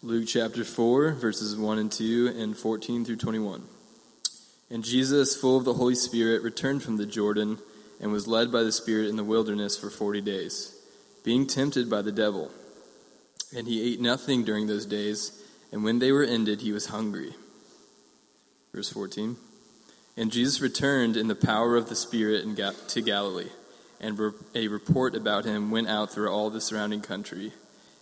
Luke chapter 4, verses 1 and 2, and 14 through 21. And Jesus, full of the Holy Spirit, returned from the Jordan and was led by the Spirit in the wilderness for forty days, being tempted by the devil. And he ate nothing during those days, and when they were ended, he was hungry. Verse 14. And Jesus returned in the power of the Spirit to Galilee, and a report about him went out through all the surrounding country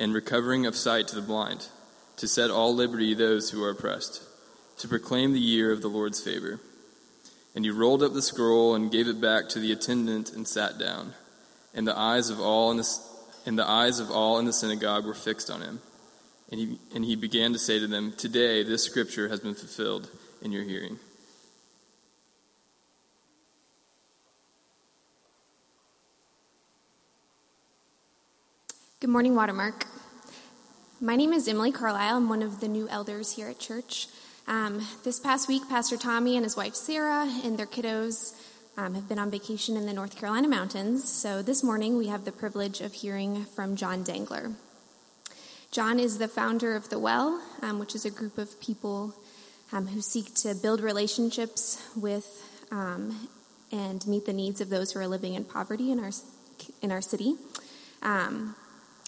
and recovering of sight to the blind, to set all liberty those who are oppressed, to proclaim the year of the Lord's favor. And he rolled up the scroll and gave it back to the attendant and sat down. And the eyes of all in the, and the eyes of all in the synagogue were fixed on him. And he, and he began to say to them, Today this scripture has been fulfilled in your hearing. Good morning, Watermark. My name is Emily Carlisle. I'm one of the new elders here at church. Um, this past week, Pastor Tommy and his wife Sarah and their kiddos um, have been on vacation in the North Carolina mountains. So this morning, we have the privilege of hearing from John Dangler. John is the founder of The Well, um, which is a group of people um, who seek to build relationships with um, and meet the needs of those who are living in poverty in our in our city. Um,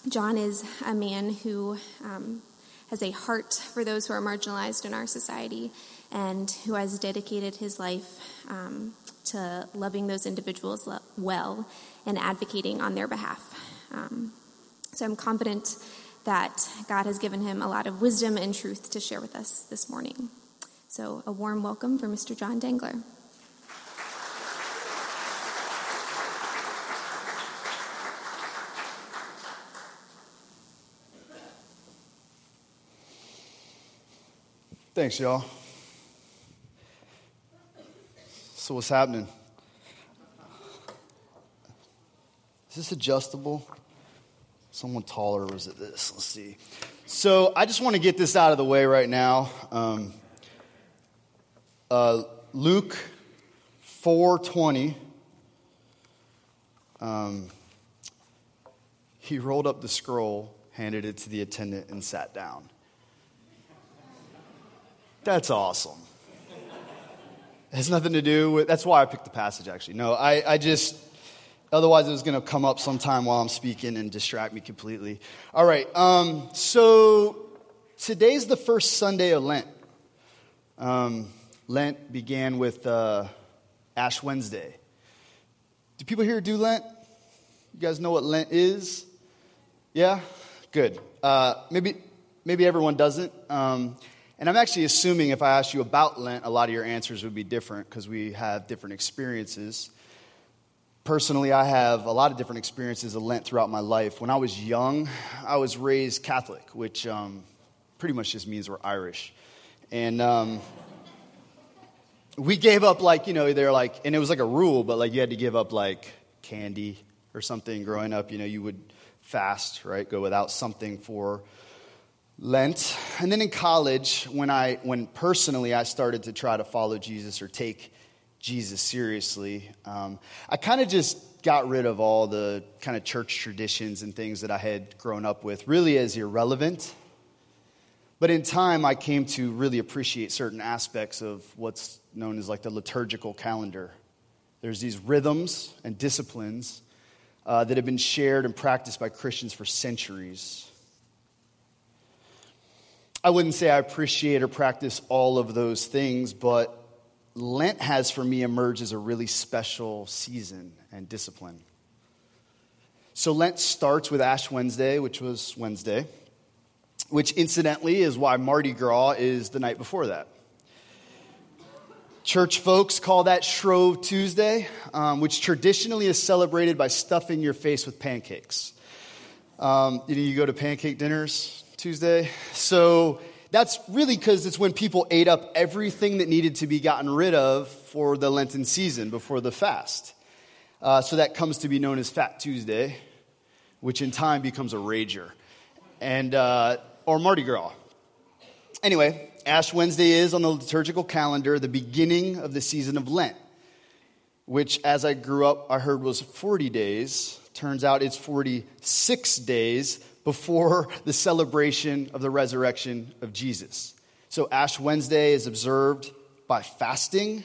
John is a man who um, has a heart for those who are marginalized in our society and who has dedicated his life um, to loving those individuals well and advocating on their behalf. Um, so I'm confident that God has given him a lot of wisdom and truth to share with us this morning. So, a warm welcome for Mr. John Dangler. Thanks, y'all. So, what's happening? Is this adjustable? Someone taller was it this? Let's see. So, I just want to get this out of the way right now. Um, uh, Luke 4:20. Um, he rolled up the scroll, handed it to the attendant, and sat down. That's awesome. It has nothing to do with, that's why I picked the passage actually. No, I, I just, otherwise it was going to come up sometime while I'm speaking and distract me completely. All right, um, so today's the first Sunday of Lent. Um, Lent began with uh, Ash Wednesday. Do people here do Lent? You guys know what Lent is? Yeah? Good. Uh, maybe, maybe everyone doesn't. Um, and I'm actually assuming if I asked you about Lent, a lot of your answers would be different because we have different experiences. Personally, I have a lot of different experiences of Lent throughout my life. When I was young, I was raised Catholic, which um, pretty much just means we're Irish. And um, we gave up, like, you know, they're like, and it was like a rule, but like you had to give up like candy or something growing up. You know, you would fast, right? Go without something for Lent. And then in college, when I when personally I started to try to follow Jesus or take Jesus seriously, um, I kind of just got rid of all the kind of church traditions and things that I had grown up with, really as irrelevant. But in time, I came to really appreciate certain aspects of what's known as like the liturgical calendar. There's these rhythms and disciplines uh, that have been shared and practiced by Christians for centuries. I wouldn't say I appreciate or practice all of those things, but Lent has for me emerged as a really special season and discipline. So Lent starts with Ash Wednesday, which was Wednesday, which incidentally is why Mardi Gras is the night before that. Church folks call that Shrove Tuesday, um, which traditionally is celebrated by stuffing your face with pancakes. Um, you, know, you go to pancake dinners, Tuesday. So That's really because it's when people ate up everything that needed to be gotten rid of for the Lenten season before the fast. Uh, so that comes to be known as Fat Tuesday, which in time becomes a rager, and uh, or Mardi Gras. Anyway, Ash Wednesday is on the liturgical calendar the beginning of the season of Lent, which, as I grew up, I heard was 40 days. Turns out it's 46 days before the celebration of the resurrection of Jesus. So, Ash Wednesday is observed by fasting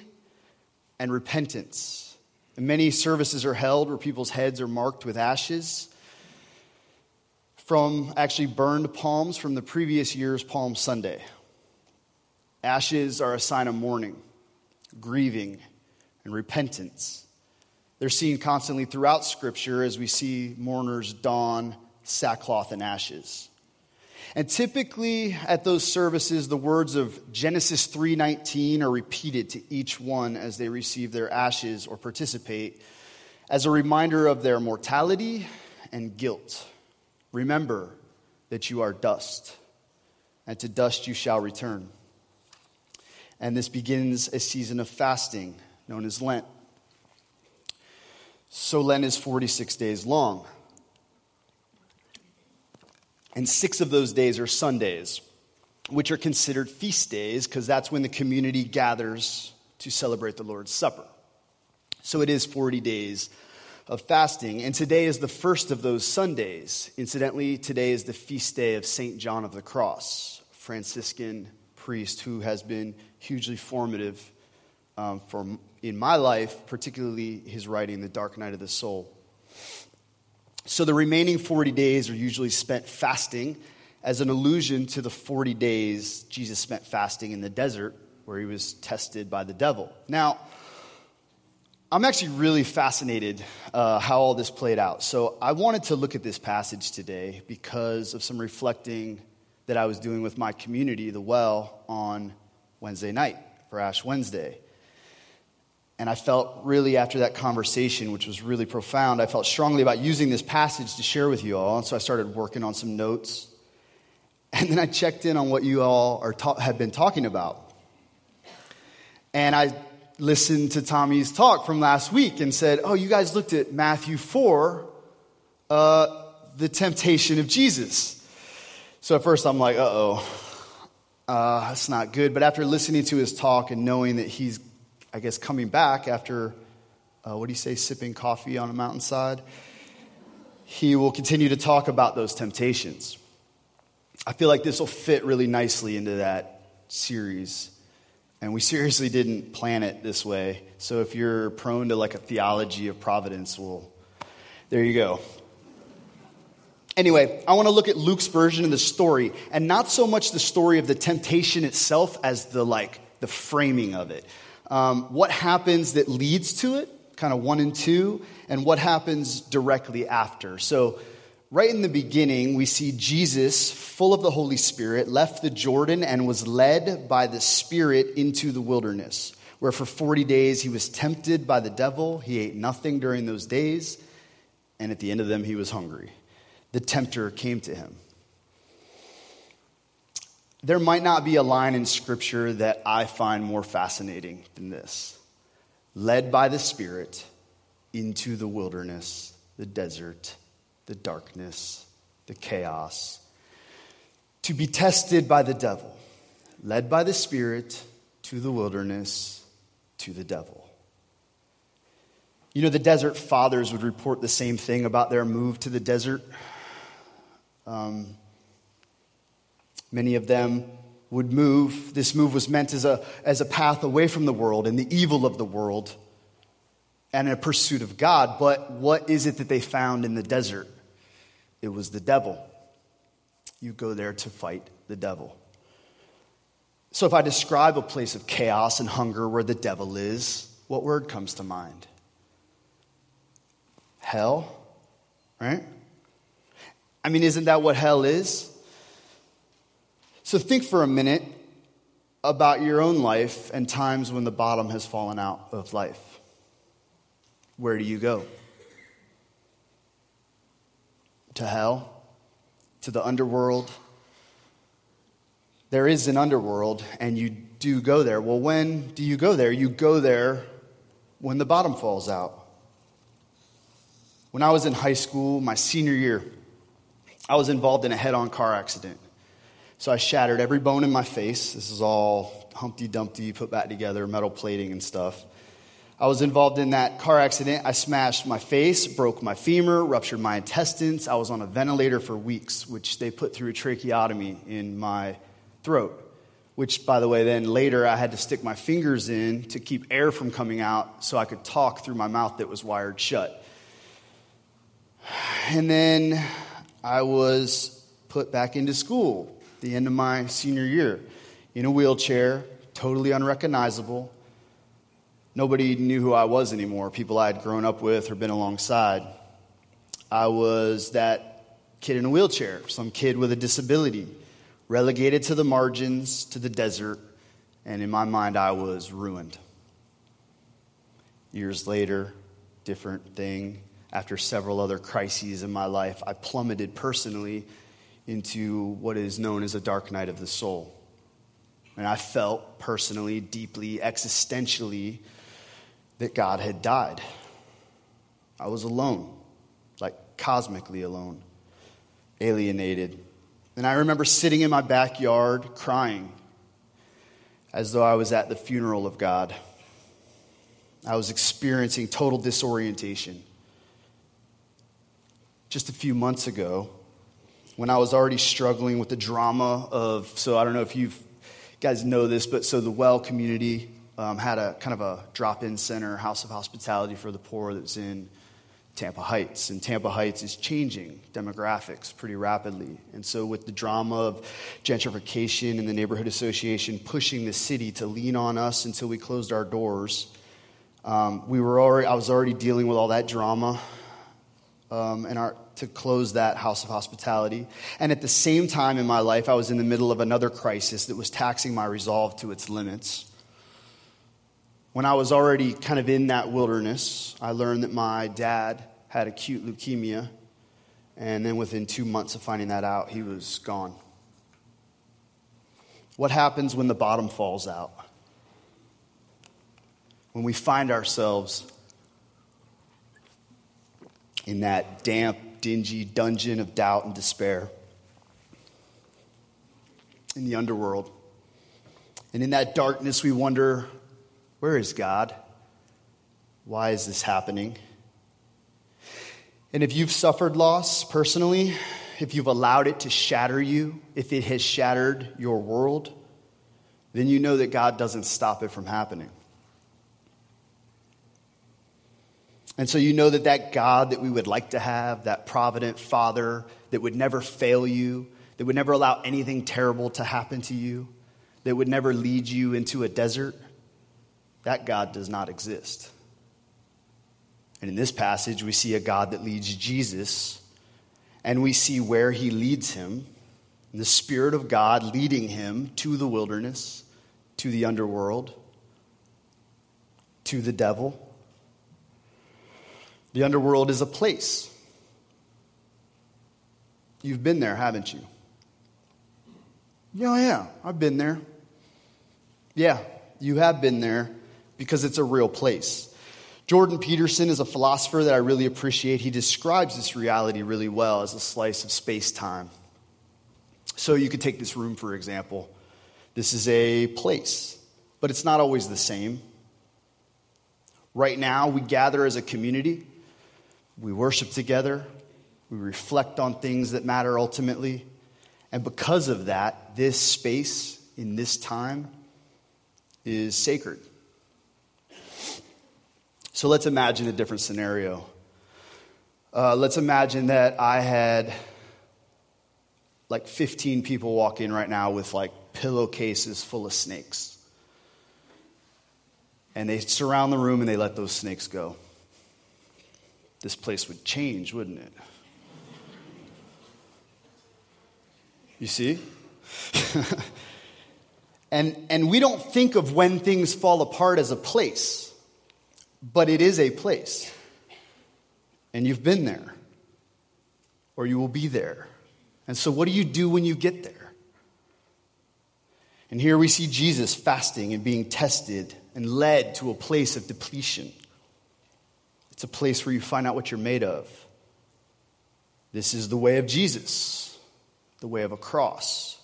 and repentance. And many services are held where people's heads are marked with ashes from actually burned palms from the previous year's Palm Sunday. Ashes are a sign of mourning, grieving, and repentance. They're seen constantly throughout Scripture as we see mourners don sackcloth and ashes. And typically at those services the words of Genesis 3:19 are repeated to each one as they receive their ashes or participate as a reminder of their mortality and guilt. Remember that you are dust and to dust you shall return. And this begins a season of fasting known as Lent. So Lent is 46 days long. And six of those days are Sundays, which are considered feast days because that's when the community gathers to celebrate the Lord's Supper. So it is 40 days of fasting. And today is the first of those Sundays. Incidentally, today is the feast day of St. John of the Cross, Franciscan priest who has been hugely formative um, for, in my life, particularly his writing, The Dark Night of the Soul. So the remaining 40 days are usually spent fasting as an allusion to the 40 days Jesus spent fasting in the desert where he was tested by the devil. Now, I'm actually really fascinated uh, how all this played out. So I wanted to look at this passage today because of some reflecting that I was doing with my community, the Well, on Wednesday night for Ash Wednesday. And I felt really after that conversation, which was really profound, I felt strongly about using this passage to share with you all. And so I started working on some notes. And then I checked in on what you all are ta- have been talking about. And I listened to Tommy's talk from last week and said, Oh, you guys looked at Matthew 4, uh, the temptation of Jesus. So at first I'm like, uh oh, uh, that's not good. But after listening to his talk and knowing that he's I guess, coming back after, uh, what do you say, sipping coffee on a mountainside, he will continue to talk about those temptations. I feel like this will fit really nicely into that series. And we seriously didn't plan it this way. So if you're prone to like a theology of providence, well, there you go. Anyway, I want to look at Luke's version of the story, and not so much the story of the temptation itself as the like the framing of it um, what happens that leads to it, kind of one and two, and what happens directly after. So, right in the beginning, we see Jesus, full of the Holy Spirit, left the Jordan and was led by the Spirit into the wilderness, where for 40 days he was tempted by the devil. He ate nothing during those days, and at the end of them, he was hungry. The tempter came to him. There might not be a line in Scripture that I find more fascinating than this. Led by the Spirit into the wilderness, the desert, the darkness, the chaos, to be tested by the devil. Led by the Spirit to the wilderness, to the devil. You know, the desert fathers would report the same thing about their move to the desert. Um, Many of them would move. This move was meant as a, as a path away from the world and the evil of the world and a pursuit of God. But what is it that they found in the desert? It was the devil. You go there to fight the devil. So if I describe a place of chaos and hunger where the devil is, what word comes to mind? Hell, right? I mean, isn't that what hell is? So think for a minute about your own life and times when the bottom has fallen out of life. Where do you go? To hell? To the underworld? there is an underworld and you do go there. Well, when do you go there? You go there when the bottom falls out. When I was in high school, my senior year, I was involved in a head on car accident. So I shattered every bone in my face. This is all Humpty Dumpty put back together, metal plating and stuff. I was involved in that car accident. I smashed my face, broke my femur, ruptured my intestines. I was on a ventilator for weeks, which they put through a tracheotomy in my throat. Which, by the way, then later I had to stick my fingers in to keep air from coming out so I could talk through my mouth that was wired shut. And then I was put back into school the end of my senior year in a wheelchair, totally unrecognizable. Nobody knew who I was anymore, people I had grown up with or been alongside. I was that kid in a wheelchair, some kid with a disability, relegated to the margins, to the desert, and in my mind, I was ruined. Years later, different thing. After several other crises in my life, I plummeted personally into what is known as a dark night of the soul. And I felt personally, deeply, existentially, that God had died. I was alone, like cosmically alone, alienated. And I remember sitting in my backyard crying as though I was at the funeral of God. I was experiencing total disorientation. Just a few months ago, when I was already struggling with the drama of, so I don't know if you guys know this, but so the Well community um, had a kind of a drop in center, house of hospitality for the poor that's in Tampa Heights. And Tampa Heights is changing demographics pretty rapidly. And so, with the drama of gentrification and the neighborhood association pushing the city to lean on us until we closed our doors, um, we were already, I was already dealing with all that drama. Um, and our, to close that house of hospitality. And at the same time in my life, I was in the middle of another crisis that was taxing my resolve to its limits. When I was already kind of in that wilderness, I learned that my dad had acute leukemia. And then within two months of finding that out, he was gone. What happens when the bottom falls out? When we find ourselves in that damp, dingy dungeon of doubt and despair, in the underworld. And in that darkness, we wonder where is God? Why is this happening? And if you've suffered loss personally, if you've allowed it to shatter you, if it has shattered your world, then you know that God doesn't stop it from happening. And so you know that that God that we would like to have, that provident Father that would never fail you, that would never allow anything terrible to happen to you, that would never lead you into a desert, that God does not exist. And in this passage, we see a God that leads Jesus, and we see where he leads him the Spirit of God leading him to the wilderness, to the underworld, to the devil. The underworld is a place. You've been there, haven't you? Yeah, yeah, I've been there. Yeah, you have been there because it's a real place. Jordan Peterson is a philosopher that I really appreciate. He describes this reality really well as a slice of space time. So you could take this room, for example. This is a place, but it's not always the same. Right now, we gather as a community, we worship together, we reflect on things that matter ultimately. And because of that, this space in this time is sacred. So let's imagine a different scenario. Uh, let's imagine that I had like 15 people walk in right now with like pillowcases full of snakes. And they surround the room and they let those snakes go. This place would change, wouldn't it? You see? and, and we don't think of when things fall apart as a place but it is a place. And you've been there, or you will be there. And so, what do you do when you get there? And here we see Jesus fasting and being tested and led to a place of depletion. It's a place where you find out what you're made of. This is the way of Jesus, the way of a cross.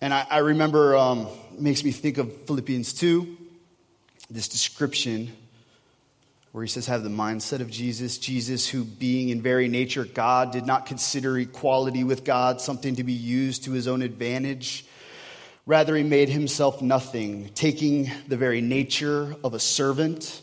And I, I remember, um, it makes me think of Philippians 2, this description where he says, Have the mindset of Jesus. Jesus, who being in very nature God, did not consider equality with God something to be used to his own advantage. Rather, he made himself nothing, taking the very nature of a servant,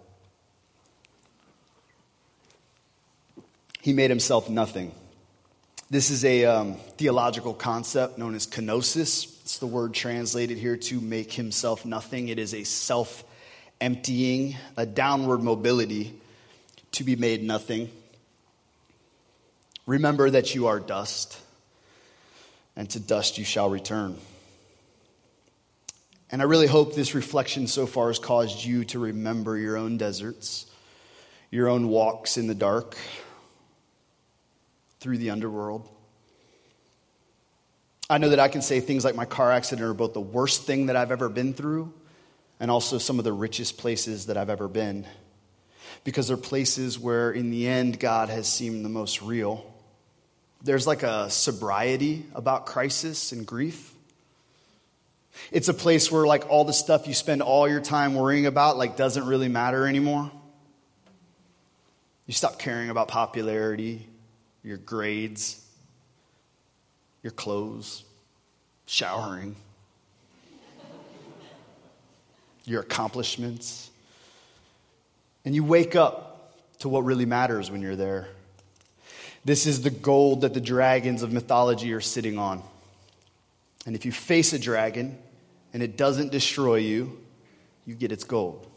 He made himself nothing. This is a um, theological concept known as kenosis. It's the word translated here to make himself nothing. It is a self emptying, a downward mobility to be made nothing. Remember that you are dust, and to dust you shall return. And I really hope this reflection so far has caused you to remember your own deserts, your own walks in the dark, through the underworld. I know that I can say things like my car accident are both the worst thing that I've ever been through and also some of the richest places that I've ever been. Because they're places where, in the end, God has seemed the most real. There's like a sobriety about crisis and grief. It's a place where, like, all the stuff you spend all your time worrying about, like, doesn't really matter anymore. You stop caring about popularity your grades, your clothes, showering, your accomplishments. And you wake up to what really matters when you're there. This is the gold that the dragons of mythology are sitting on. And if you face a dragon and it doesn't destroy you, you get its gold.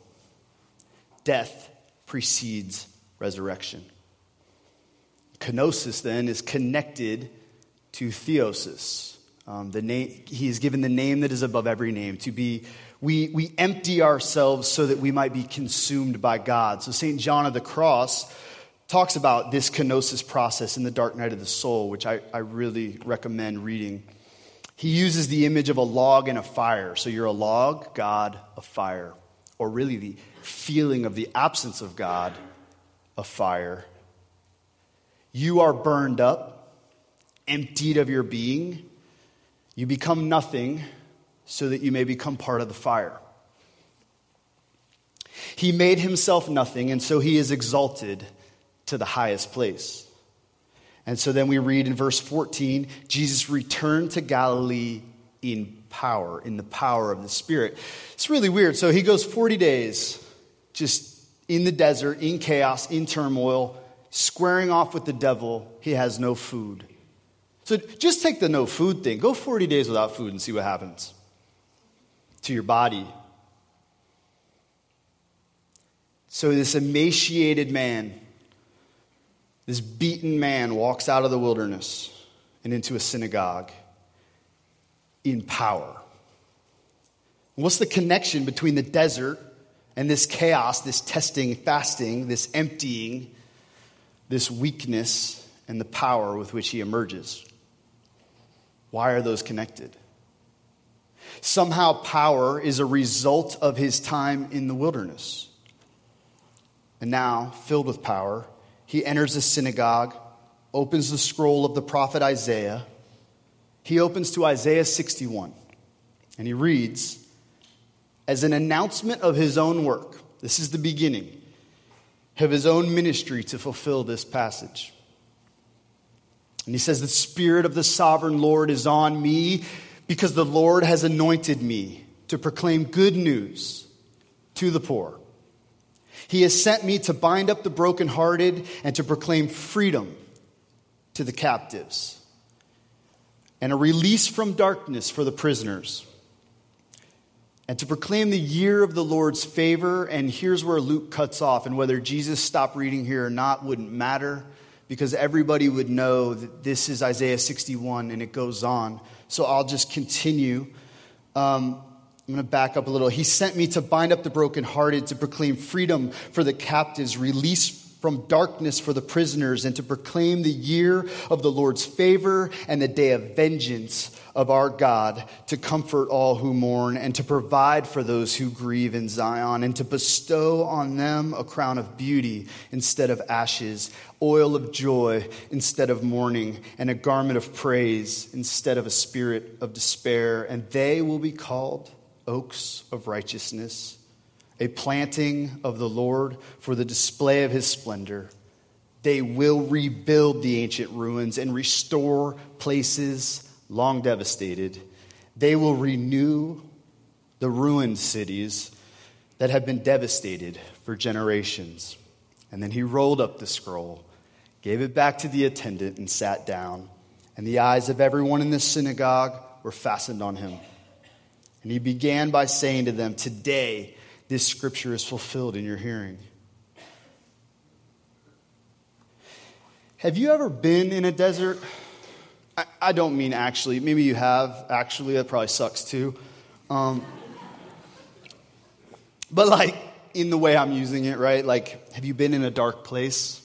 Death precedes resurrection. Kenosis, then, is connected to theosis. Um, the name, he is given the name that is above every name. To be, we, we empty ourselves so that we might be consumed by God. So St. John of the Cross talks about this kenosis process in the dark night of the soul, which I, I really recommend reading. He uses the image of a log and a fire. So you're a log, God, a fire. Or really the feeling of the absence of God, a fire. You are burned up, emptied of your being. You become nothing so that you may become part of the fire. He made himself nothing, and so he is exalted to the highest place. And so then we read in verse 14 Jesus returned to Galilee in power, in the power of the Spirit. It's really weird. So he goes 40 days just in the desert, in chaos, in turmoil, squaring off with the devil, he has no food. So just take the no food thing. Go 40 days without food and see what happens to your body. So this emaciated man, this beaten man, walks out of the wilderness and into a synagogue in power. What's the connection between the desert and this chaos, this testing, fasting, this emptying? This weakness and the power with which he emerges. Why are those connected? Somehow, power is a result of his time in the wilderness. And now, filled with power, he enters a synagogue, opens the scroll of the prophet Isaiah. He opens to Isaiah 61, and he reads, as an announcement of his own work, this is the beginning of his own ministry to fulfill this passage. And he says, The Spirit of the sovereign Lord is on me because the Lord has anointed me to proclaim good news to the poor. He has sent me to bind up the brokenhearted and to proclaim freedom to the captives and a release from darkness for the prisoners and to proclaim the year of the Lord's favor. And here's where Luke cuts off, and whether Jesus stopped reading here or not wouldn't matter because everybody would know that this is Isaiah 61 and it goes on. So I'll just continue. Um, I'm going to back up a little. He sent me to bind up the brokenhearted, to proclaim freedom for the captives, release from darkness for the prisoners, and to proclaim the year of the Lord's favor and the day of vengeance of our God, to comfort all who mourn, and to provide for those who grieve in Zion, and to bestow on them a crown of beauty instead of ashes, oil of joy instead of mourning, and a garment of praise instead of a spirit of despair. And they will be called oaks of righteousness a planting of the Lord for the display of his splendor. They will rebuild the ancient ruins and restore places long devastated. They will renew the ruined cities that have been devastated for generations. And then he rolled up the scroll, gave it back to the attendant, and sat down. And the eyes of everyone in the synagogue were fastened on him. And he began by saying to them, Today, this scripture is fulfilled in your hearing. Have you ever been in a desert? I, I don't mean actually. Maybe you have. Actually, that probably sucks too. Um, but like in the way I'm using it, right? Like, have you been in a dark place?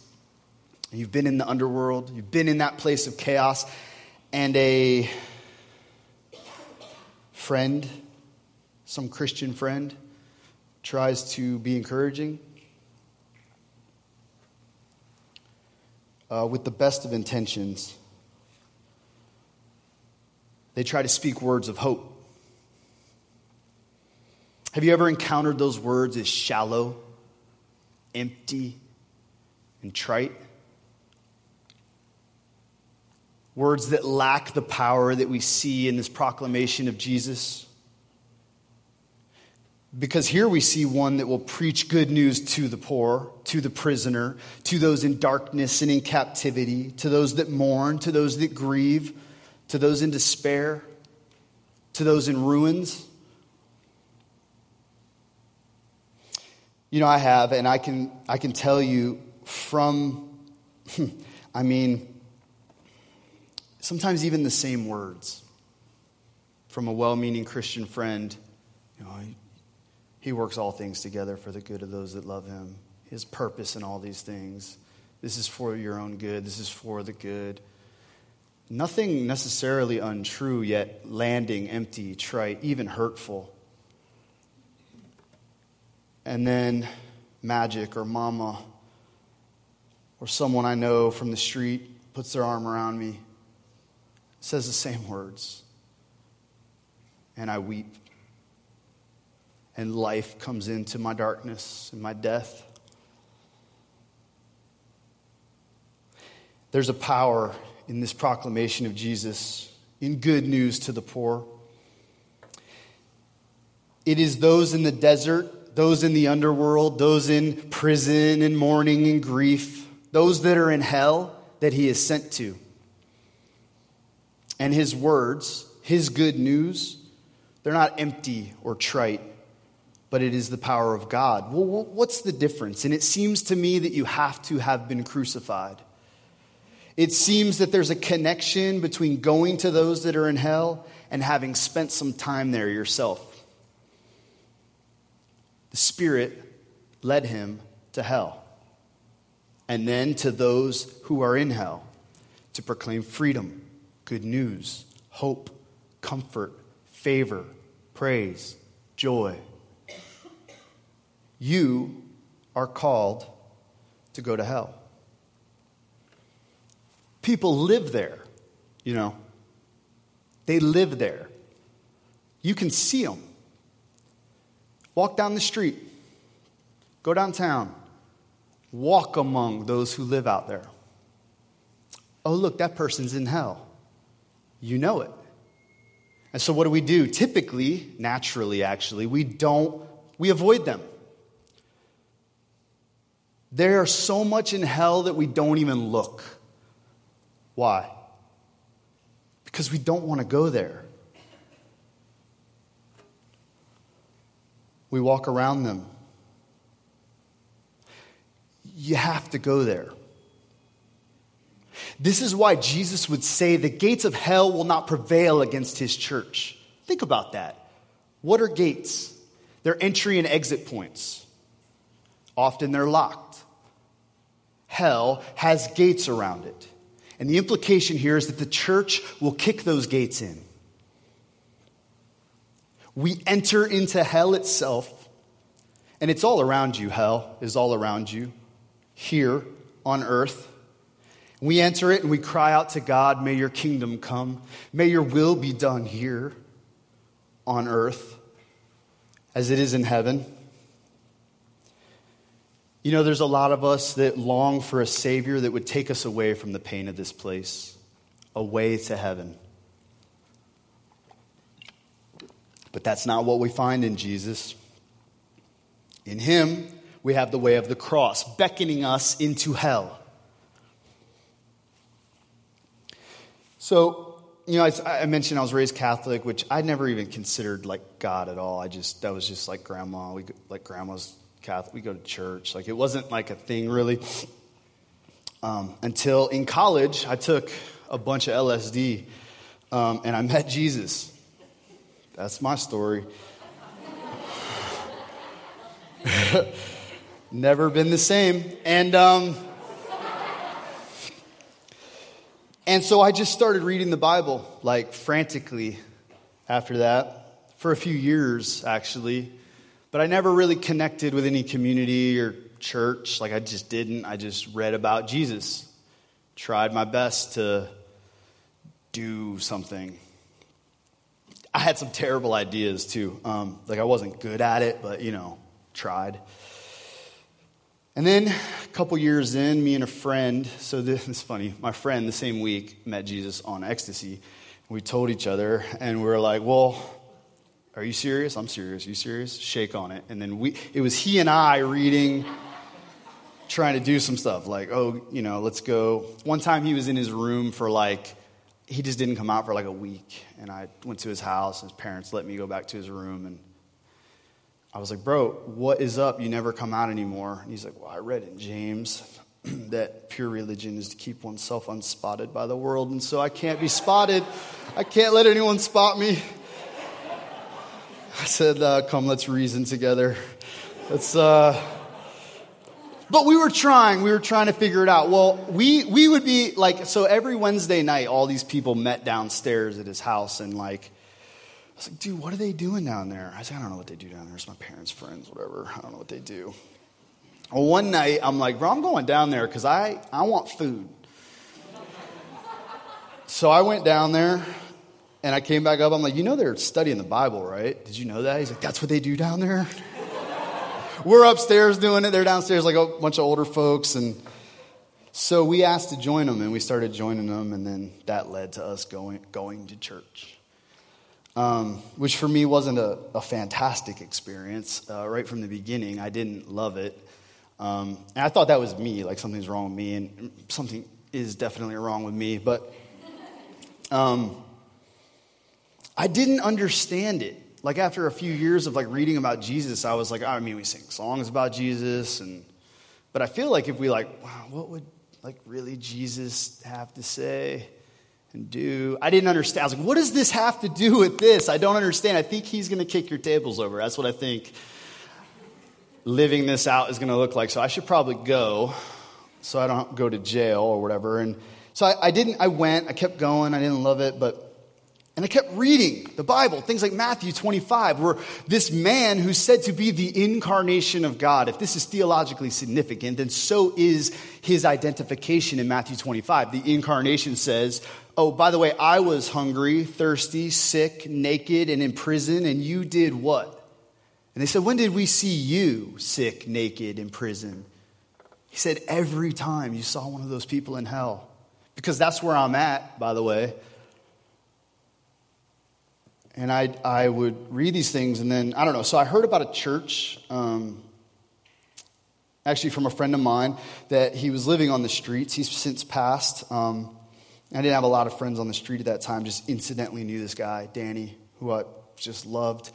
You've been in the underworld. You've been in that place of chaos, and a friend, some Christian friend, tries to be encouraging uh, with the best of intentions. They try to speak words of hope. Have you ever encountered those words as shallow, empty, and trite? Words that lack the power that we see in this proclamation of Jesus. Because here we see one that will preach good news to the poor, to the prisoner, to those in darkness and in captivity, to those that mourn, to those that grieve, to those in despair, to those in ruins. You know, I have, and I can, I can tell you from, I mean, sometimes even the same words from a well meaning Christian friend. You know, he works all things together for the good of those that love him. His purpose in all these things. This is for your own good. This is for the good. Nothing necessarily untrue, yet landing empty, trite, even hurtful. And then magic or mama or someone I know from the street puts their arm around me, says the same words, and I weep and life comes into my darkness and my death. There's a power in this proclamation of Jesus, in good news to the poor. It is those in the desert, those in the underworld, those in prison and mourning and grief, those that are in hell that he is sent to. And his words, his good news, they're not empty or trite but it is the power of God. Well, what's the difference? And it seems to me that you have to have been crucified. It seems that there's a connection between going to those that are in hell and having spent some time there yourself. The Spirit led him to hell, and then to those who are in hell to proclaim freedom, good news, hope, comfort, favor, praise, joy you are called to go to hell. People live there, you know. They live there. You can see them. Walk down the street, go downtown, walk among those who live out there. Oh, look, that person's in hell. You know it. And so, what do we do? Typically, naturally, actually, we don't, we avoid them. There's so much in hell that we don't even look. Why? Because we don't want to go there. We walk around them. You have to go there. This is why Jesus would say the gates of hell will not prevail against his church. Think about that. What are gates? They're entry and exit points. Often they're locked. Hell has gates around it. And the implication here is that the church will kick those gates in. We enter into hell itself, and it's all around you. Hell is all around you, here on earth. We enter it and we cry out to God, May your kingdom come. May your will be done here on earth as it is in heaven. You know, there's a lot of us that long for a Savior that would take us away from the pain of this place, away to heaven. But that's not what we find in Jesus. In Him, we have the way of the cross, beckoning us into hell. So, you know, I, I, mentioned I was raised Catholic, which I never even considered like God at all. I just, that was just like grandma. We, like grandma's Catholic. We go to church. Like it wasn't like a thing really. Um, until in college, I took a bunch of LSD um, and I met Jesus. That's my story. Never been the same. And, um, and so I just started reading the Bible like frantically after that for a few years, actually. But I never really connected with any community or church. Like, I just didn't. I just read about Jesus, tried my best to do something. I had some terrible ideas too. Um, like, I wasn't good at it, but, you know, tried. And then a couple years in, me and a friend, so this is funny, my friend the same week met Jesus on ecstasy. We told each other, and we were like, well, are you serious? I'm serious. Are you serious? Shake on it. And then we, it was he and I reading, trying to do some stuff like, oh, you know, let's go. One time he was in his room for like, he just didn't come out for like a week. And I went to his house, and his parents let me go back to his room. And I was like, bro, what is up? You never come out anymore. And he's like, well, I read in James that pure religion is to keep oneself unspotted by the world. And so I can't be spotted. I can't let anyone spot me. I said, uh, come, let's reason together. Let's, uh, but we were trying, we were trying to figure it out. Well, we, we would be like, so every Wednesday night, all these people met downstairs at his house and like, I was like, dude, what are they doing down there? I said, I don't know what they do down there. It's my parents' friends, whatever. I don't know what they do. Well, one night, I'm like, bro, I'm going down there because I, I want food. so I went down there. And I came back up. I'm like, you know, they're studying the Bible, right? Did you know that? He's like, that's what they do down there. We're upstairs doing it. They're downstairs, like a bunch of older folks. And so we asked to join them, and we started joining them. And then that led to us going, going to church, um, which for me wasn't a, a fantastic experience. Uh, right from the beginning, I didn't love it. Um, and I thought that was me, like something's wrong with me, and something is definitely wrong with me. But. Um, I didn't understand it. Like after a few years of like reading about Jesus, I was like, I mean, we sing songs about Jesus, and but I feel like if we like, wow, what would like really Jesus have to say and do? I didn't understand. I was like, what does this have to do with this? I don't understand. I think he's going to kick your tables over. That's what I think living this out is going to look like. So I should probably go so I don't go to jail or whatever. And so I, I didn't. I went. I kept going. I didn't love it, but and I kept reading the Bible, things like Matthew 25, where this man who's said to be the incarnation of God, if this is theologically significant, then so is his identification in Matthew 25. The incarnation says, Oh, by the way, I was hungry, thirsty, sick, naked, and in prison, and you did what? And they said, When did we see you sick, naked, in prison? He said, Every time you saw one of those people in hell. Because that's where I'm at, by the way. And I, I would read these things, and then, I don't know. So I heard about a church, um, actually from a friend of mine, that he was living on the streets. He's since passed. Um, I didn't have a lot of friends on the street at that time, just incidentally knew this guy, Danny, who I just loved.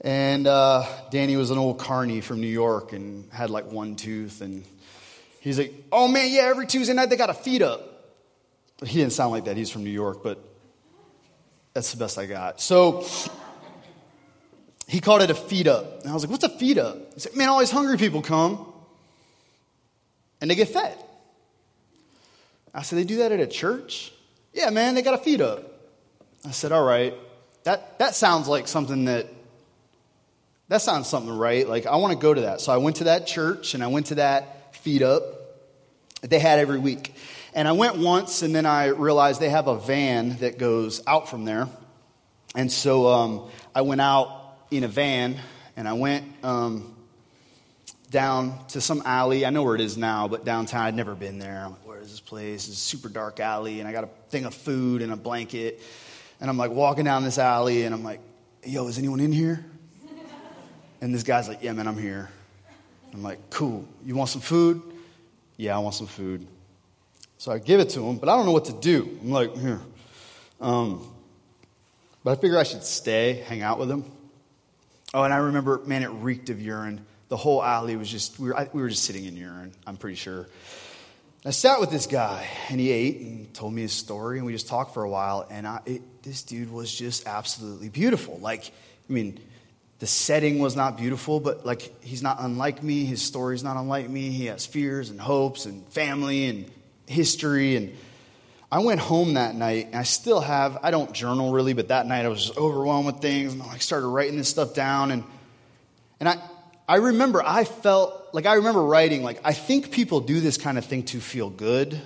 And uh, Danny was an old carny from New York and had like one tooth. And he's like, oh man, yeah, every Tuesday night they got a feed up. He didn't sound like that. He's from New York, but that's the best I got. So he called it a feed up. And I was like, what's a feed up? He said, man, all these hungry people come and they get fed. I said, they do that at a church? Yeah, man, they got a feed up. I said, all right. That, that sounds like something that, that sounds something right. Like, I want to go to that. So I went to that church and I went to that feed up that they had every week. And I went once and then I realized they have a van that goes out from there. And so um, I went out in a van and I went um, down to some alley. I know where it is now, but downtown, I'd never been there. I'm like, where is this place? It's a super dark alley, and I got a thing of food and a blanket. And I'm like walking down this alley, and I'm like, yo, is anyone in here? And this guy's like, yeah, man, I'm here. I'm like, cool. You want some food? Yeah, I want some food. So I give it to him, but I don't know what to do. I'm like, here. Um, but I figure I should stay, hang out with him. Oh, and I remember, man, it reeked of urine. The whole alley was just, we were, I, we were just sitting in urine, I'm pretty sure. I sat with this guy, and he ate and told me his story, and we just talked for a while. And I, it, this dude was just absolutely beautiful. Like, I mean, the setting was not beautiful, but like, he's not unlike me. His story's not unlike me. He has fears and hopes and family and history. And I went home that night, and I still have, I don't journal really, but that night I was overwhelmed with things, and I started writing this stuff down. And, and I, I remember I felt like I remember writing, like, I think people do this kind of thing to feel good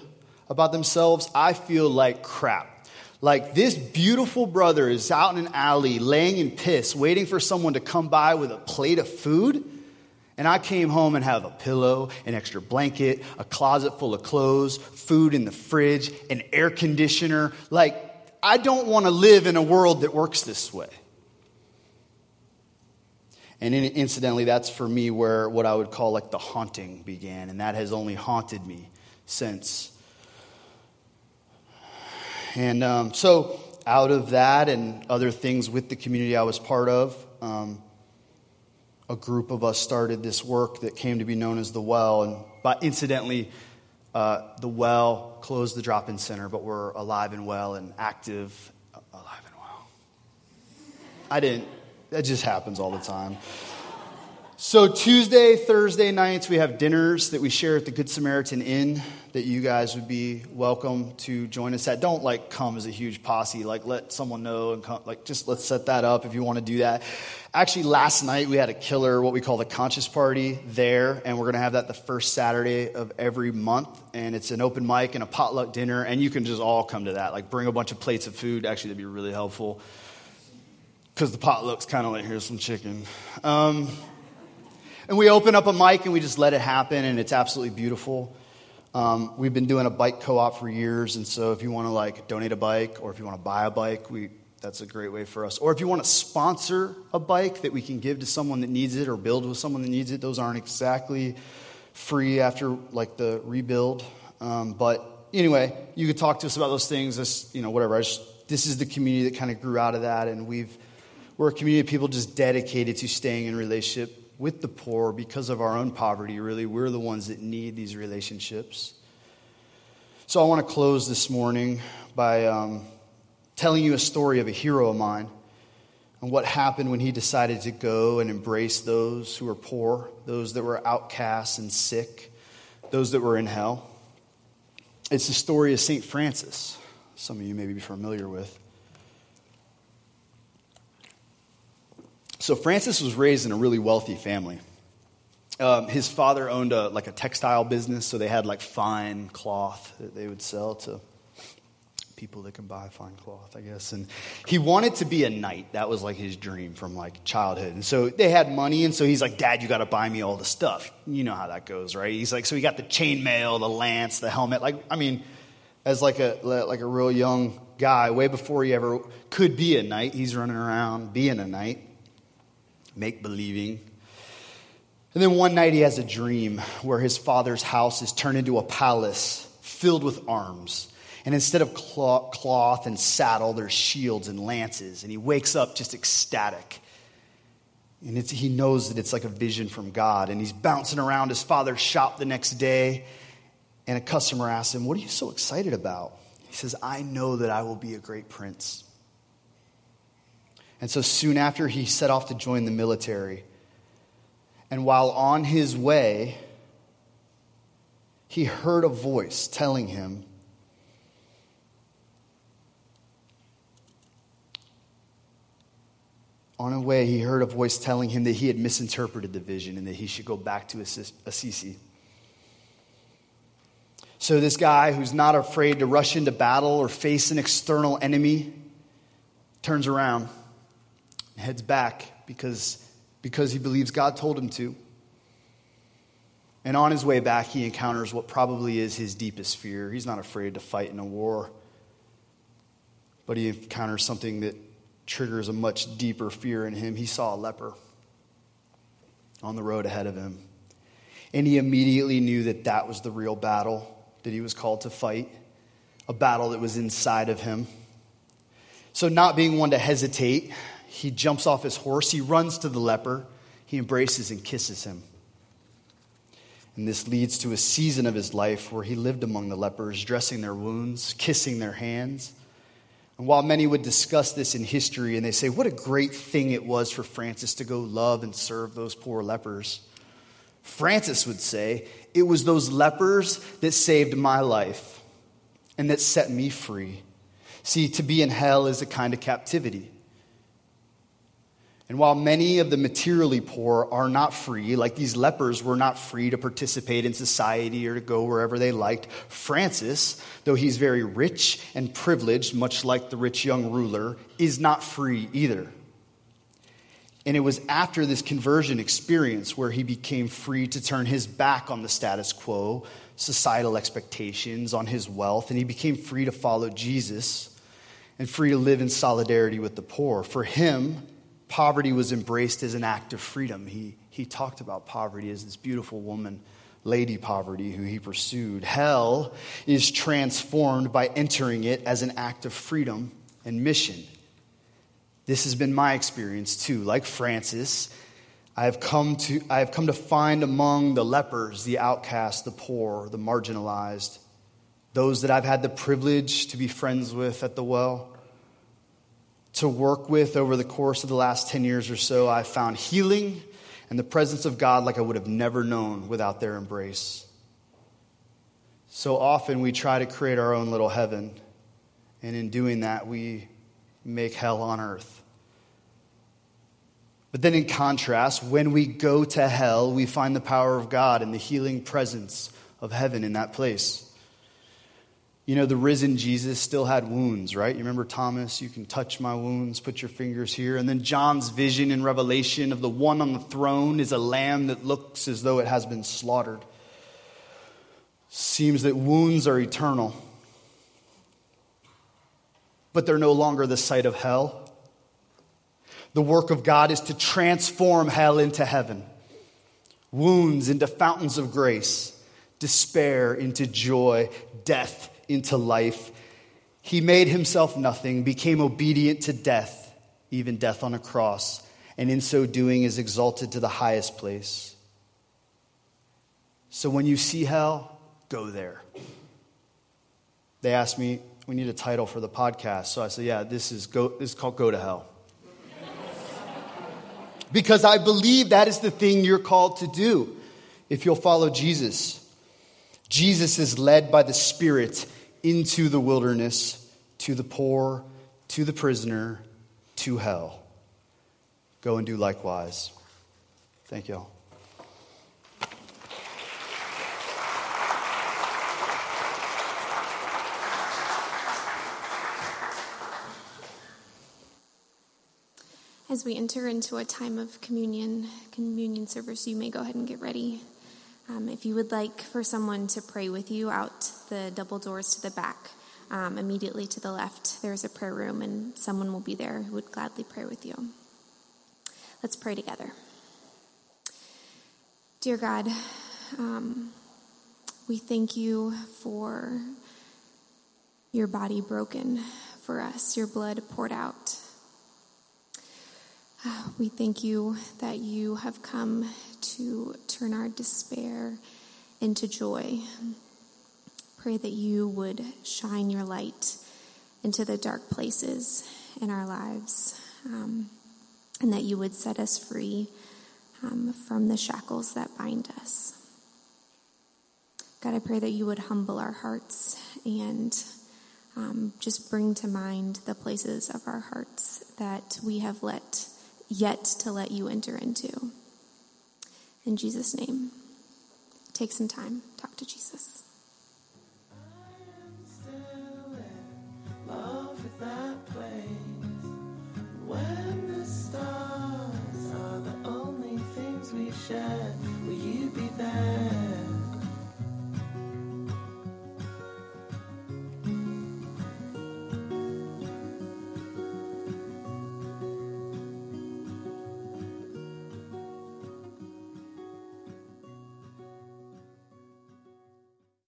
about themselves. I feel like crap. Like, this beautiful brother is out in an alley laying in piss, waiting for someone to come by with a plate of food. And I came home and have a pillow, an extra blanket, a closet full of clothes, food in the fridge, an air conditioner. Like, I don't want to live in a world that works this way. And incidentally, that's for me where what I would call like the haunting began. And that has only haunted me since. And um, so, out of that and other things with the community I was part of, um, a group of us started this work that came to be known as The Well. And by, incidentally, uh, The Well closed the drop in center, but we're alive and well and active. Alive and well. I didn't that just happens all the time. So, Tuesday, Thursday nights, we have dinners that we share at the Good Samaritan Inn that you guys would be welcome to join us at. Don't like come as a huge posse, like let someone know and come, like just let's set that up if you want to do that. Actually, last night we had a killer, what we call the conscious party there, and we're going to have that the first Saturday of every month. And it's an open mic and a potluck dinner, and you can just all come to that. Like bring a bunch of plates of food. Actually, that'd be really helpful because the potlucks kind of like here's some chicken. Um, and we open up a mic and we just let it happen, and it's absolutely beautiful. Um, we've been doing a bike co-op for years, and so if you want to like donate a bike or if you want to buy a bike, we that's a great way for us. Or if you want to sponsor a bike that we can give to someone that needs it or build with someone that needs it, those aren't exactly free after like the rebuild. Um, but anyway, you could talk to us about those things. This, you know, whatever. Just, this is the community that kind of grew out of that, and we've we're a community of people just dedicated to staying in relationship with the poor because of our own poverty, really. We're the ones that need these relationships. So I want to close this morning by um, telling you a story of a hero of mine and what happened when he decided to go and embrace those who were poor, those that were outcasts and sick, those that were in hell. It's the story of St. Francis, some of you may be familiar with. So Francis was raised in a really wealthy family. Um, his father owned a, like a textile business, so they had like fine cloth that they would sell to people that can buy fine cloth, I guess. And he wanted to be a knight. That was like his dream from like childhood. And so they had money, and so he's like, Dad, you got to buy me all the stuff. You know how that goes, right? He's like, so he got the chainmail, the lance, the helmet. Like, I mean, as like a like a real young guy, way before he ever could be a knight, he's running around being a knight make believing. And then one night he has a dream where his father's house is turned into a palace filled with arms. And instead of cloth and saddle, there's shields and lances. And he wakes up just ecstatic. And he knows that it's like a vision from God. And he's bouncing around his father's shop the next day. And a customer asks him, What are you so excited about? He says, I know that I will be a great prince. And so soon after, he set off to join the military. And while on his way, he heard a voice telling him, On a way, he heard a voice telling him that he had misinterpreted the vision and that he should go back to Assisi. So, this guy who's not afraid to rush into battle or face an external enemy turns around and heads back because, because he believes God told him to. And on his way back, he encounters what probably is his deepest fear. He's not afraid to fight in a war, but he encounters something that triggers a much deeper fear in him. He saw a leper on the road ahead of him. And he immediately knew that that was the real battle that he was called to fight, a battle that was inside of him. So, not being one to hesitate, he jumps off his horse, he runs to the leper, he embraces and kisses him. And this leads to a season of his life where he lived among the lepers, dressing their wounds, kissing their hands. And while many would discuss this in history and they say, what a great thing it was for Francis to go love and serve those poor lepers, Francis would say, it was those lepers that saved my life and that set me free. See, to be in hell is a kind of captivity. And while many of the materially poor are not free, like these lepers were not free to participate in society or to go wherever they liked, Francis, though he's very rich and privileged, much like the rich young ruler, is not free either. And it was after this conversion experience where he became free to turn his back on the status quo, societal expectations, on his wealth, and he became free to follow Jesus and free to live in solidarity with the poor. For him, poverty was embraced as an act of freedom. He, he talked about poverty as this beautiful woman, Lady Poverty, who he pursued. Hell is transformed by entering it as an act of freedom and mission. This has been my experience too. Like Francis, I have come to, I have come to find among the lepers, the outcast, the poor, the marginalized, those that I've had the privilege to be friends with at the well to work with over the course of the last 10 years or so, I found healing and the presence of God like I would have never known without their embrace. So often we try to create our own little heaven, and in doing that, we make hell on earth. But then, in contrast, when we go to hell, we find the power of God and the healing presence of heaven in that place. You know, the risen Jesus still had wounds, right? You remember Thomas, you can touch my wounds, put your fingers here. And then John's vision in Revelation of the one on the throne is a lamb that looks as though it has been slaughtered. Seems that wounds are eternal, but they're no longer the site of hell. The work of God is to transform hell into heaven, wounds into fountains of grace, despair into joy, death into life. He made himself nothing, became obedient to death, even death on a cross, and in so doing is exalted to the highest place. So when you see hell, go there. They asked me, we need a title for the podcast. So I said, yeah, this is, go, this is called Go to Hell. because I believe that is the thing you're called to do if you'll follow Jesus. Jesus is led by the Spirit into the wilderness, to the poor, to the prisoner, to hell. Go and do likewise. Thank you all. As we enter into a time of communion, communion service, you may go ahead and get ready. Um, if you would like for someone to pray with you out the double doors to the back, um, immediately to the left, there's a prayer room, and someone will be there who would gladly pray with you. Let's pray together. Dear God, um, we thank you for your body broken for us, your blood poured out. We thank you that you have come to turn our despair into joy. Pray that you would shine your light into the dark places in our lives, um, and that you would set us free um, from the shackles that bind us. God, I pray that you would humble our hearts and um, just bring to mind the places of our hearts that we have let yet to let you enter into. In Jesus' name, take some time, talk to Jesus. Will you be there?